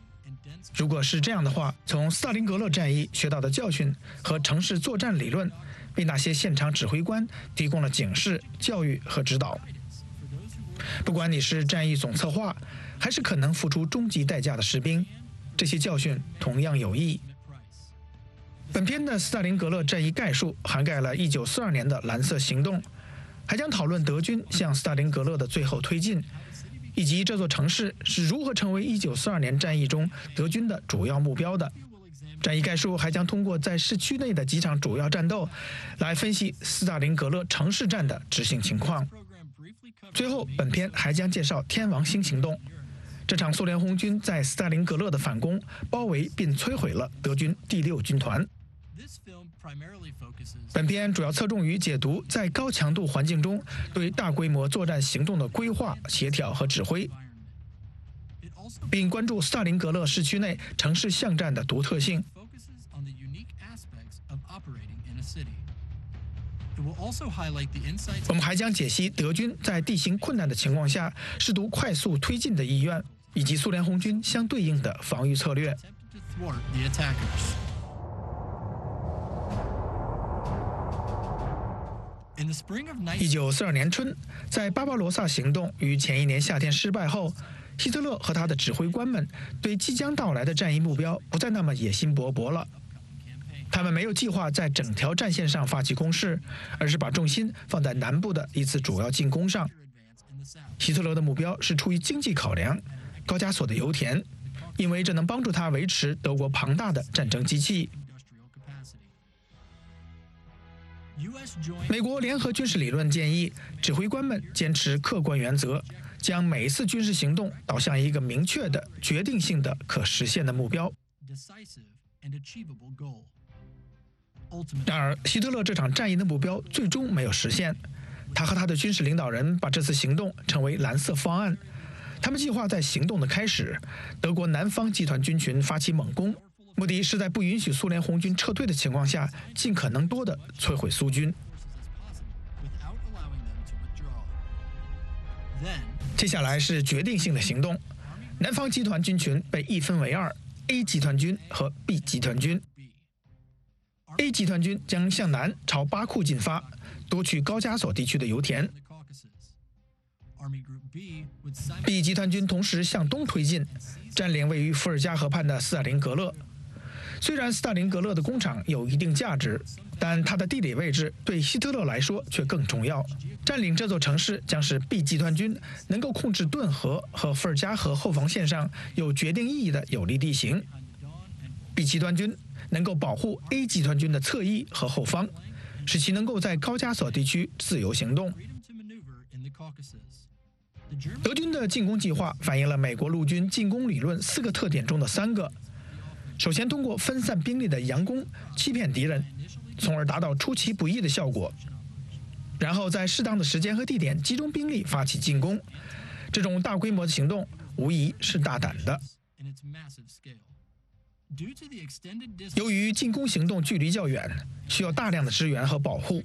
如果是这样的话，从斯大林格勒战役学到的教训和城市作战理论，为那些现场指挥官提供了警示、教育和指导。不管你是战役总策划，还是可能付出终极代价的士兵，这些教训同样有益。本片的斯大林格勒战役概述涵盖了1942年的蓝色行动，还将讨论德军向斯大林格勒的最后推进，以及这座城市是如何成为1942年战役中德军的主要目标的。战役概述还将通过在市区内的几场主要战斗，来分析斯大林格勒城市战的执行情况。最后，本片还将介绍天王星行动，这场苏联红军在斯大林格勒的反攻，包围并摧毁了德军第六军团。本片主要侧重于解读在高强度环境中对大规模作战行动的规划、协调和指挥，并关注斯大林格勒市区内城市巷战的独特性。我们还将解析德军在地形困难的情况下试图快速推进的意愿，以及苏联红军相对应的防御策略。一九四二年春，在巴巴罗萨行动于前一年夏天失败后，希特勒和他的指挥官们对即将到来的战役目标不再那么野心勃勃了。他们没有计划在整条战线上发起攻势，而是把重心放在南部的一次主要进攻上。希特勒的目标是出于经济考量，高加索的油田，因为这能帮助他维持德国庞大的战争机器。美国联合军事理论建议，指挥官们坚持客观原则，将每一次军事行动导向一个明确的、决定性的、可实现的目标。然而，希特勒这场战役的目标最终没有实现。他和他的军事领导人把这次行动称为“蓝色方案”。他们计划在行动的开始。德国南方集团军群发起猛攻目的是在不允许苏联红军撤退的情况下尽可能多的摧毁苏军。接下来是决定性的行动。南方集团军群被一分为二 a 集团军和 b 集团军。A 集团军将向南朝巴库进发夺取高加索地区的油田。B 集团军同时向东推进，占领位于伏尔加河畔的斯大林格勒。虽然斯大林格勒的工厂有一定价值，但它的地理位置对希特勒来说却更重要。占领这座城市将是 B 集团军能够控制顿河和伏尔加河后防线上有决定意义的有利地形。B 集团军。能够保护 A 集团军的侧翼和后方，使其能够在高加索地区自由行动。德军的进攻计划反映了美国陆军进攻理论四个特点中的三个：首先，通过分散兵力的佯攻欺骗敌人，从而达到出其不意的效果；然后在适当的时间和地点集中兵力发起进攻。这种大规模的行动无疑是大胆的。由于进攻行动距离较远，需要大量的支援和保护，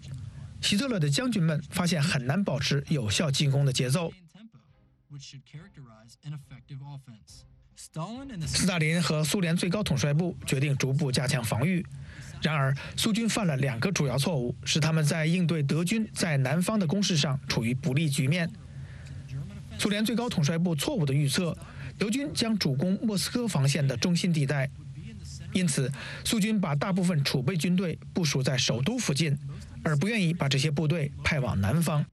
希特勒的将军们发现很难保持有效进攻的节奏。斯大林和苏联最高统帅部决定逐步加强防御，然而苏军犯了两个主要错误，使他们在应对德军在南方的攻势上处于不利局面。苏联最高统帅部错误的预测，德军将主攻莫斯科防线的中心地带。因此，苏军把大部分储备军队部署在首都附近，而不愿意把这些部队派往南方。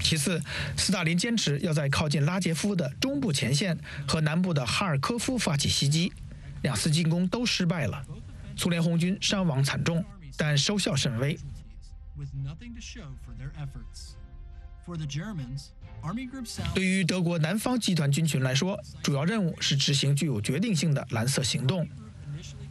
其次，斯大林坚持要在靠近拉杰夫的中部前线和南部的哈尔科夫发起袭击，两次进攻都失败了，苏联红军伤亡惨重，但收效甚微。对于德国南方集团军群来说，主要任务是执行具有决定性的蓝色行动。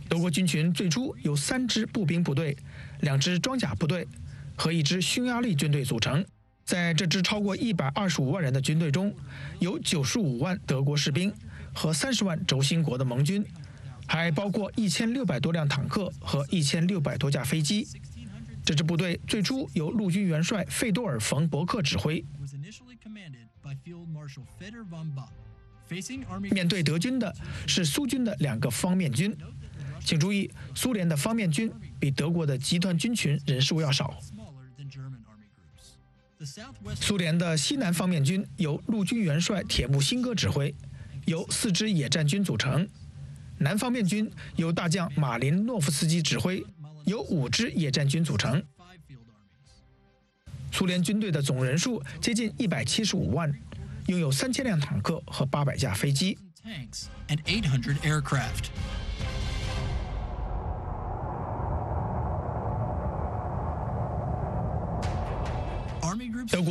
德国军群最初由三支步兵部队、两支装甲部队和一支匈牙利军队组成。在这支超过一百二十五万人的军队中，有九十五万德国士兵和三十万轴心国的盟军，还包括一千六百多辆坦克和一千六百多架飞机。这支部队最初由陆军元帅费多尔·冯·伯克指挥。面对德军的是苏军的两个方面军，请注意，苏联的方面军比德国的集团军群人数要少。苏联的西南方面军由陆军元帅铁木辛哥指挥，由四支野战军组成；南方面军由大将马林诺夫斯基指挥。由五支野战军组成，苏联军队的总人数接近一百七十五万，拥有三千辆坦克和八百架飞机。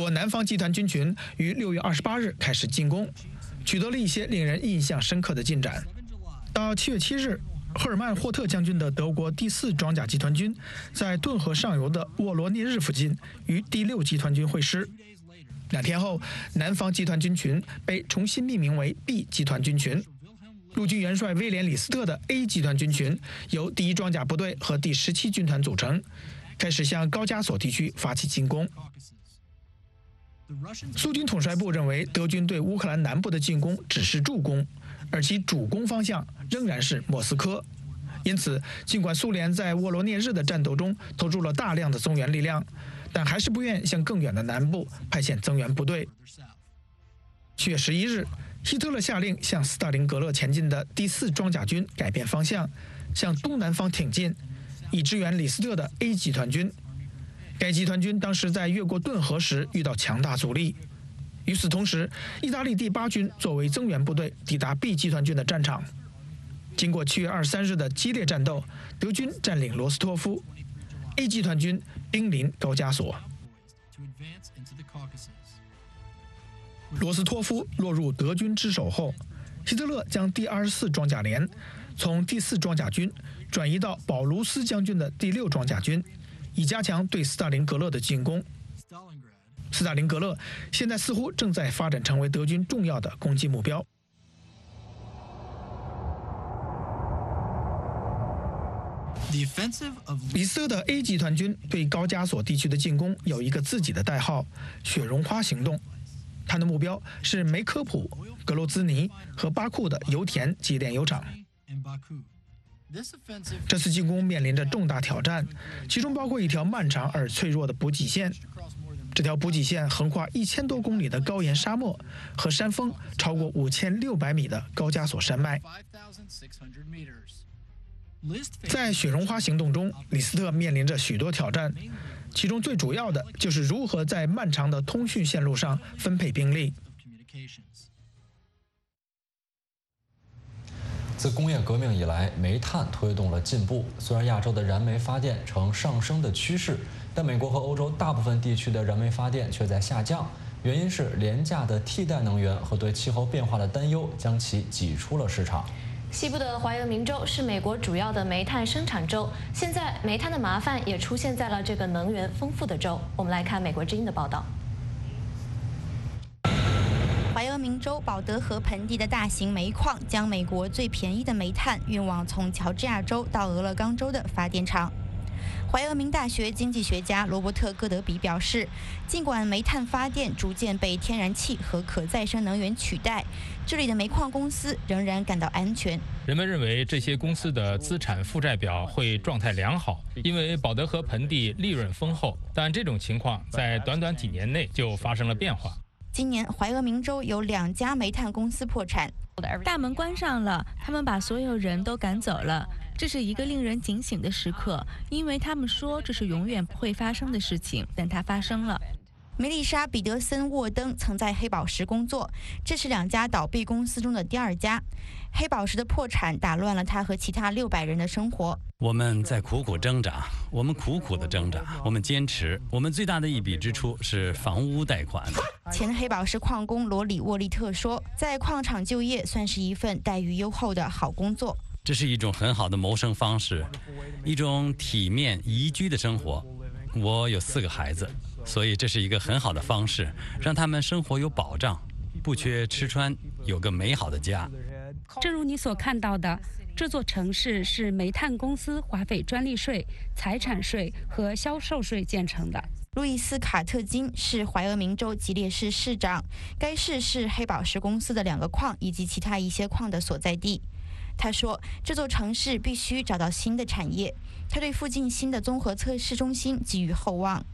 南方集团军群于六月二十八日开始进攻，取得了一些令人印象深刻的进展。到七月七日。赫尔曼·霍特将军的德国第四装甲集团军在顿河上游的沃罗涅日附近与第六集团军会师。两天后，南方集团军群被重新命名为 B 集团军群。陆军元帅威廉·李斯特的 A 集团军群由第一装甲部队和第十七军团组成，开始向高加索地区发起进攻。苏军统帅部认为，德军对乌克兰南部的进攻只是助攻。而其主攻方向仍然是莫斯科，因此，尽管苏联在沃罗涅日的战斗中投入了大量的增援力量，但还是不愿向更远的南部派遣增援部队。七月十一日，希特勒下令向斯大林格勒前进的第四装甲军改变方向，向东南方挺进，以支援李斯特的 A 集团军。该集团军当时在越过顿河时遇到强大阻力。与此同时，意大利第八军作为增援部队抵达 B 集团军的战场。经过七月二十三日的激烈战斗，德军占领罗斯托夫，A 集团军兵临高加索。罗斯托夫落入德军之手后，希特勒将第二十四装甲连从第四装甲军转移到保卢斯将军的第六装甲军，以加强对斯大林格勒的进攻。斯大林格勒现在似乎正在发展成为德军重要的攻击目标。李斯特的 A 集团军对高加索地区的进攻有一个自己的代号“雪绒花行动”，它的目标是梅科普、格罗兹尼和巴库的油田及炼油厂。这次进攻面临着重大挑战，其中包括一条漫长而脆弱的补给线。这条补给线横跨一千多公里的高原沙漠和山峰超过五千六百米的高加索山脉。在雪绒花行动中，李斯特面临着许多挑战，其中最主要的就是如何在漫长的通讯线路上分配兵力。自工业革命以来，煤炭推动了进步。虽然亚洲的燃煤发电呈上升的趋势，但美国和欧洲大部分地区的燃煤发电却在下降。原因是廉价的替代能源和对气候变化的担忧将其挤出了市场。西部的怀俄明州是美国主要的煤炭生产州，现在煤炭的麻烦也出现在了这个能源丰富的州。我们来看美国之音的报道。怀俄明州保德河盆地的大型煤矿将美国最便宜的煤炭运往从乔治亚州到俄勒冈州的发电厂。怀俄明大学经济学家罗伯特·戈德比表示，尽管煤炭发电逐渐被天然气和可再生能源取代，这里的煤矿公司仍然感到安全。人们认为这些公司的资产负债表会状态良好，因为保德河盆地利润丰厚。但这种情况在短短几年内就发生了变化。今年，怀俄明州有两家煤炭公司破产，大门关上了，他们把所有人都赶走了。这是一个令人警醒的时刻，因为他们说这是永远不会发生的事情，但它发生了。梅丽莎·彼得森·沃登曾在黑宝石工作，这是两家倒闭公司中的第二家。黑宝石的破产打乱了他和其他六百人的生活。我们在苦苦挣扎，我们苦苦的挣扎，我们坚持。我们最大的一笔支出是房屋贷款。前黑宝石矿工罗里·沃利特说：“在矿场就业算是一份待遇优厚的好工作。这是一种很好的谋生方式，一种体面宜居的生活。我有四个孩子。”所以这是一个很好的方式，让他们生活有保障，不缺吃穿，有个美好的家。正如你所看到的，这座城市是煤炭公司花费专利税、财产税和销售税建成的。路易斯·卡特金是怀俄明州吉列市市长，该市是黑宝石公司的两个矿以及其他一些矿的所在地。他说，这座城市必须找到新的产业。他对附近新的综合测试中心寄予厚望。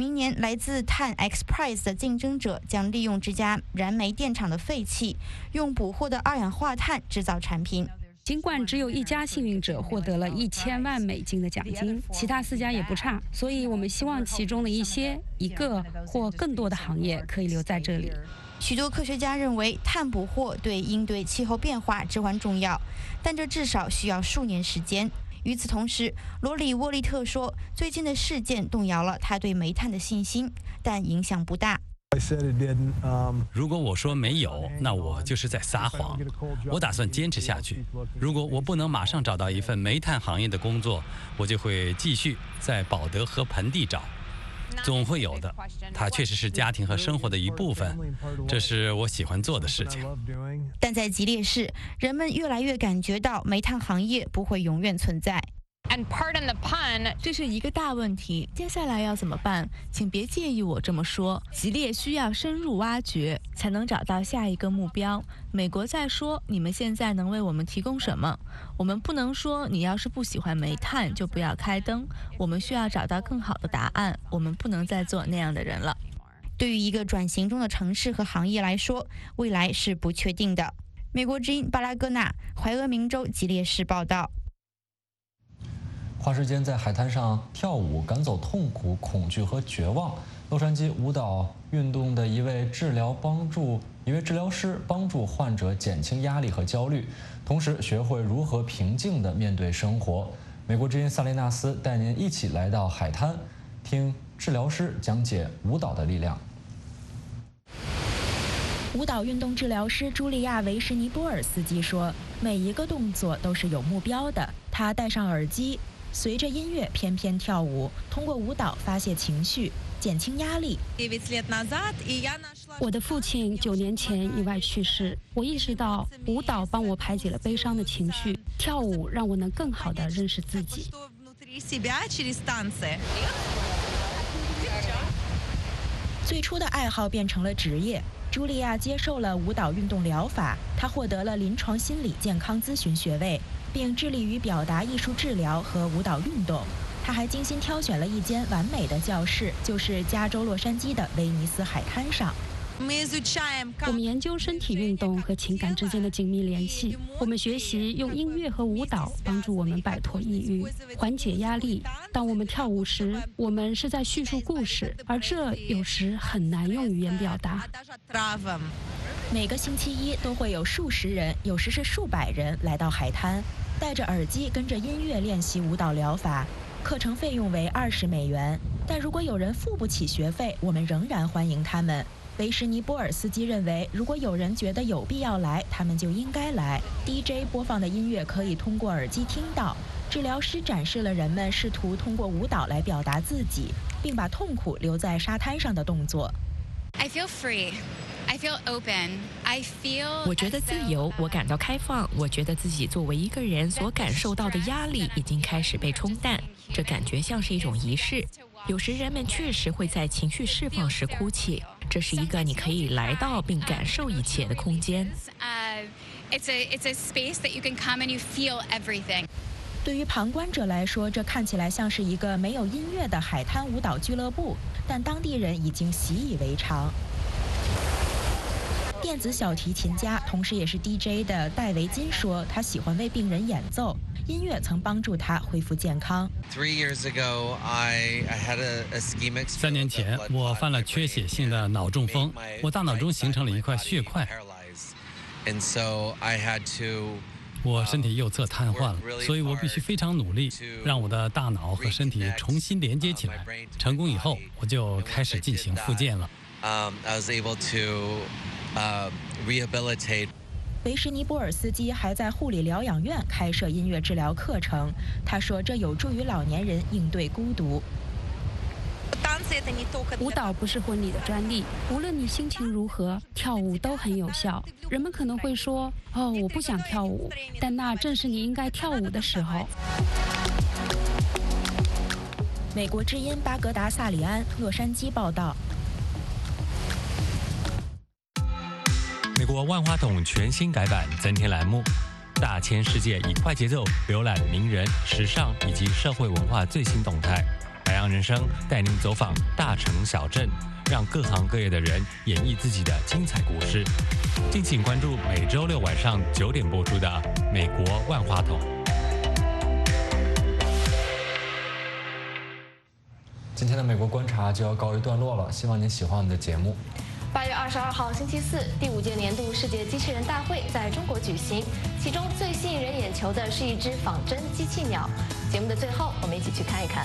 明年，来自碳 X Prize 的竞争者将利用这家燃煤电厂的废气，用捕获的二氧化碳制造产品。尽管只有一家幸运者获得了一千万美金的奖金，其他四家也不差。所以我们希望其中的一些、一个或更多的行业可以留在这里。许多科学家认为，碳捕获对应对气候变化至关重要，但这至少需要数年时间。与此同时，罗里·沃利特说，最近的事件动摇了他对煤炭的信心，但影响不大。如果我说没有，那我就是在撒谎。我打算坚持下去。如果我不能马上找到一份煤炭行业的工作，我就会继续在保德和盆地找。总会有的，它确实是家庭和生活的一部分，这是我喜欢做的事情。但在吉列市，人们越来越感觉到煤炭行业不会永远存在。And pardon the pun，这是一个大问题。接下来要怎么办？请别介意我这么说。吉列需要深入挖掘，才能找到下一个目标。美国在说：“你们现在能为我们提供什么？”我们不能说：“你要是不喜欢煤炭，就不要开灯。”我们需要找到更好的答案。我们不能再做那样的人了。对于一个转型中的城市和行业来说，未来是不确定的。美国之音巴拉戈纳，怀俄明州吉列市报道。花时间在海滩上跳舞，赶走痛苦、恐惧和绝望。洛杉矶舞蹈运动的一位治疗帮助一位治疗师帮助患者减轻压力和焦虑，同时学会如何平静地面对生活。美国之音萨利纳斯带您一起来到海滩，听治疗师讲解舞蹈的力量。舞蹈运动治疗师茱莉亚·维什尼波尔斯基说：“每一个动作都是有目标的。”他戴上耳机。随着音乐翩翩跳舞，通过舞蹈发泄情绪，减轻压力。我的父亲九年前意外去世，我意识到舞蹈帮我排解了悲伤的情绪，跳舞让我能更好地认识自己。最初的爱好变成了职业。茱莉亚接受了舞蹈运动疗法，她获得了临床心理健康咨询学位，并致力于表达艺术治疗和舞蹈运动。他还精心挑选了一间完美的教室，就是加州洛杉矶的威尼斯海滩上。我们研究身体运动和情感之间的紧密联系。我们学习用音乐和舞蹈帮助我们摆脱抑郁、缓解压力。当我们跳舞时，我们是在叙述故事，而这有时很难用语言表达。每个星期一都会有数十人，有时是数百人来到海滩，戴着耳机跟着音乐练习舞蹈疗法。课程费用为二十美元，但如果有人付不起学费，我们仍然欢迎他们。维什尼波尔斯基认为，如果有人觉得有必要来，他们就应该来。DJ 播放的音乐可以通过耳机听到。治疗师展示了人们试图通过舞蹈来表达自己，并把痛苦留在沙滩上的动作。I feel free. I feel open. I feel. 我觉得自由，我感到开放。我觉得自己作为一个人所感受到的压力已经开始被冲淡，这感觉像是一种仪式。有时人们确实会在情绪释放时哭泣。这是一个你可以来到并感受一切的空间。对于旁观者来说，这看起来像是一个没有音乐的海滩舞蹈俱乐部，但当地人已经习以为常。电子小提琴家，同时也是 DJ 的戴维金说：“他喜欢为病人演奏。”音乐曾帮助他恢复健康。三年前，我犯了缺血性的脑中风，我大脑中形成了一块血块，我身体右侧瘫痪了，所以我必须非常努力，让我的大脑和身体重新连接起来。成功以后，我就开始进行复健了。维什尼波尔斯基还在护理疗养院开设音乐治疗课程。他说，这有助于老年人应对孤独。舞蹈不是婚礼的专利，无论你心情如何，跳舞都很有效。人们可能会说：“哦，我不想跳舞。”但那正是你应该跳舞的时候。美国之音巴格达萨里安，洛杉矶报道。美国万花筒全新改版，增添栏目，大千世界以快节奏浏览名人、时尚以及社会文化最新动态。海洋人生带您走访大城小镇，让各行各业的人演绎自己的精彩故事。敬请关注每周六晚上九点播出的《美国万花筒》。今天的美国观察就要告一段落了，希望您喜欢我们的节目。八月二十二号星期四，第五届年度世界机器人大会在中国举行。其中最吸引人眼球的是一只仿真机器鸟。节目的最后，我们一起去看一看。